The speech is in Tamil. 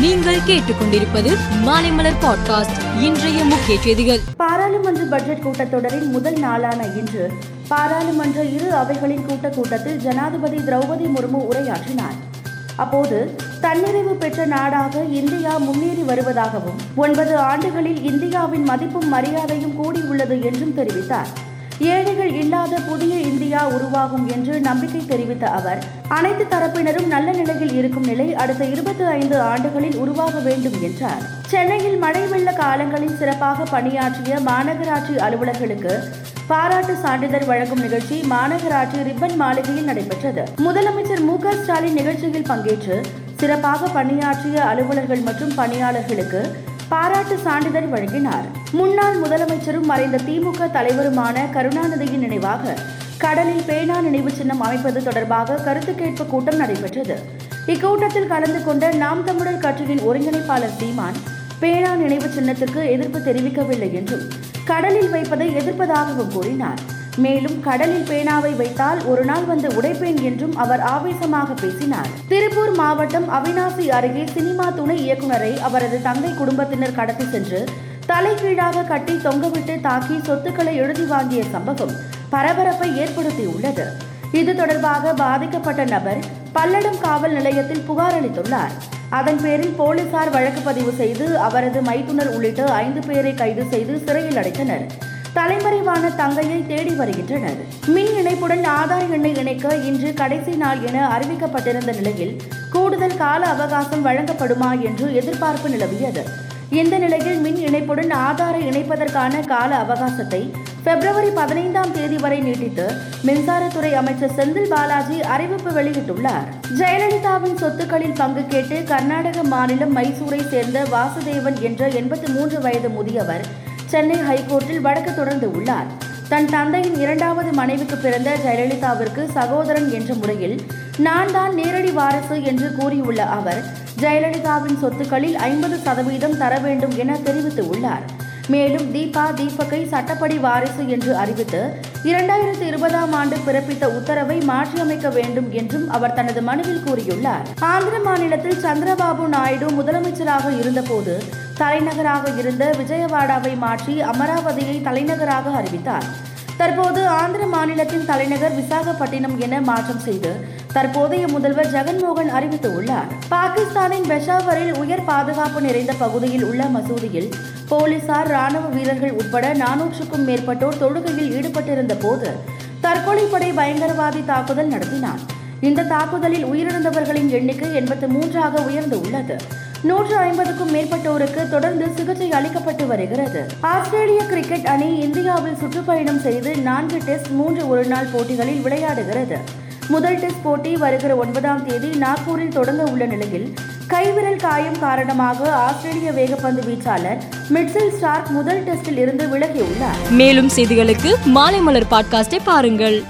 நீங்கள் கேட்டுக்கொண்டிருப்பது மாலைமலர் பாட்காஸ்ட் இன்றைய முக்கிய செய்திகள். பாராளுமன்ற பட்ஜெட் கூட்டத்தொடரின் முதல் நாளான இன்று பாராளுமன்ற இரு அவைகளின் கூட்ட கூட்டத்தில் ஜனாதிபதி திரௌபதி முர்மு உரையாற்றினார். அப்போது தன்னிறைவு பெற்ற நாடாக இந்தியா முன்னேறி வருவதாகவும் ஒன்பது ஆண்டுகளில் இந்தியாவின் மதிப்பும் மரியாதையும் கூடியுள்ளது என்றும் தெரிவித்தார். ஏழைகள் இல்லாத புதிய இந்தியா உருவாகும் என்று நம்பிக்கை தெரிவித்த அவர் அனைத்து தரப்பினரும் நல்ல நிலையில் இருக்கும் நிலை அடுத்த இருபத்தி ஐந்து ஆண்டுகளில் உருவாக வேண்டும் என்றார். சென்னையில் மழை வெள்ள காலங்களில் சிறப்பாக பணியாற்றிய மாநகராட்சி அலுவலர்களுக்கு பாராட்டு சான்றிதழ் வழங்கும் நிகழ்ச்சி மாநகராட்சி ரிப்பன் மாளிகையில் நடைபெற்றது. முதலமைச்சர் மு ஸ்டாலின் நிகழ்ச்சியில் பங்கேற்று சிறப்பாக பணியாற்றிய அலுவலர்கள் மற்றும் பணியாளர்களுக்கு பாராட்டு சான்றிதழ் வழங்கினார். முன்னாள் முதலமைச்சரும் மறைந்த திமுக தலைவருமான கருணாநிதியின் நினைவாக கடலில் பேனா நினைவு சின்னம் அமைப்பது தொடர்பாக கருத்து கேட்பு கூட்டம் நடைபெற்றது. இக்கூட்டத்தில் கலந்து கொண்ட நாம் தமிழர் கட்சியின் ஒருங்கிணைப்பாளர் சீமான் பேனா நினைவு சின்னத்திற்கு எதிர்ப்பு தெரிவிக்கவில்லை என்றும் கடலில் வைப்பதை எதிர்ப்பதாகவும் கூறினார். மேலும் கடலில் பேனாவை வைத்தால் ஒரு நாள் வந்து உடைப்பேன் என்றும் அவர் ஆவேசமாக பேசினார். திருப்பூர் மாவட்டம் அவினாசி அருகே சினிமா துணை இயக்குனரை அவரது தந்தை குடும்பத்தினர் கடத்தி சென்று தலைகீழாக கட்டி தொங்கவிட்டு தாக்கி சொத்துக்களை எழுதி வாங்கிய சம்பவம் பரபரப்பை ஏற்படுத்தியுள்ளது. இது தொடர்பாக பாதிக்கப்பட்ட நபர் பல்லடம் காவல் நிலையத்தில் புகார் அளித்துள்ளார். அதன் பேரில் போலீசார் வழக்கு பதிவு செய்து அவரது மைத்துனர் உள்ளிட்ட ஐந்து பேரை கைது செய்து சிறையில் அடைத்தனர். தலைமறைவான தங்கையை தேடி வருகின்றனர். மின் இணைப்புடன் ஆதார் எண்ணை இணைக்க இன்று கடைசி நாள் என அறிவிக்கப்பட்டிருந்த நிலையில் கூடுதல் கால அவகாசம் வழங்கப்படுமா என்று எதிர்பார்ப்பு நிலவியது. இந்த நிலையில் மின் இணைப்புடன் ஆதாரை இணைப்பதற்கான கால அவகாசத்தை பிப்ரவரி பதினைந்தாம் தேதி வரை நீட்டித்து மின்சாரத்துறை அமைச்சர் செந்தில் பாலாஜி அறிவிப்பு வெளியிட்டுள்ளார். ஜெயலலிதாவின் சொத்துக்களில் பங்கு கேட்டு கர்நாடக மாநிலம் மைசூரை சேர்ந்த வாசுதேவன் என்ற எண்பத்தி மூன்று வயது முதியவர் சென்னை ஹைகோர்ட்டில் வழக்கு தொடர்ந்து உள்ளார். தன் தந்தையின் இரண்டாவது மனைவிக்கு பிறந்த ஜெயலலிதாவிற்கு சகோதரன் என்ற முறையில் நான் தான் நேரடி வாரிசு என்று கூறியுள்ள அவர் ஜெயலலிதாவின் சொத்துக்களில் ஐம்பது சதவீதம் தர வேண்டும் என தெரிவித்து உள்ளார். மேலும் தீபா தீபக்கை சட்டப்படி வாரிசு என்று அறிவித்து இரண்டாயிரத்தி இருபதாம் ஆண்டு பிறப்பித்த உத்தரவை மாற்றியமைக்க வேண்டும் என்றும் அவர் தனது மனுவில் கூறியுள்ளார். ஆந்திர மாநிலத்தில் சந்திரபாபு நாயுடு முதலமைச்சராக இருந்தபோது தலைநகராக இருந்த விஜயவாடாவை மாற்றி அமராவதியை தலைநகராக அறிவித்தார். தற்போது ஆந்திர மாநிலத்தின் தலைநகர் விசாகப்பட்டினம் என மாற்றம் செய்து தற்போதைய முதல்வர் ஜெகன்மோகன் அறிவித்துள்ளார். பாகிஸ்தானின் பெஷாவரில் உயர் பாதுகாப்பு நிறைந்த பகுதியில் உள்ள மசூதியில் போலீசார் ராணுவ வீரர்கள் உட்பட நானூற்றுக்கும் மேற்பட்டோர் தொழுகையில் ஈடுபட்டிருந்த போது தற்கொலைப்படை பயங்கரவாதி தாக்குதல் நடத்தினார். இந்த தாக்குதலில் உயிரிழந்தவர்களின் எண்ணிக்கை எண்பத்தி மூன்றாக உயர்ந்து உள்ளது. நூற்று ஐம்பதுக்கும் மேற்பட்டோருக்கு தொடர்ந்து சிகிச்சை அளிக்கப்பட்டு வருகிறது. ஆஸ்திரேலிய கிரிக்கெட் அணி இந்தியாவில் சுற்றுப்பயணம் செய்து நான்கு டெஸ்ட் மூன்று ஒருநாள் போட்டிகளில் விளையாடுகிறது. முதல் டெஸ்ட் போட்டி வருகிற ஒன்பதாம் தேதி நாக்பூரில் தொடங்க உள்ள நிலையில் கைவிரல் காயம் காரணமாக ஆஸ்திரேலிய வேகப்பந்து வீச்சாளர் மிட்சல் ஸ்டார்க் முதல் டெஸ்டில் இருந்து விலகியுள்ளார். மேலும் செய்திகளுக்கு மாலைமலர் பாட்காஸ்டை பாருங்கள்.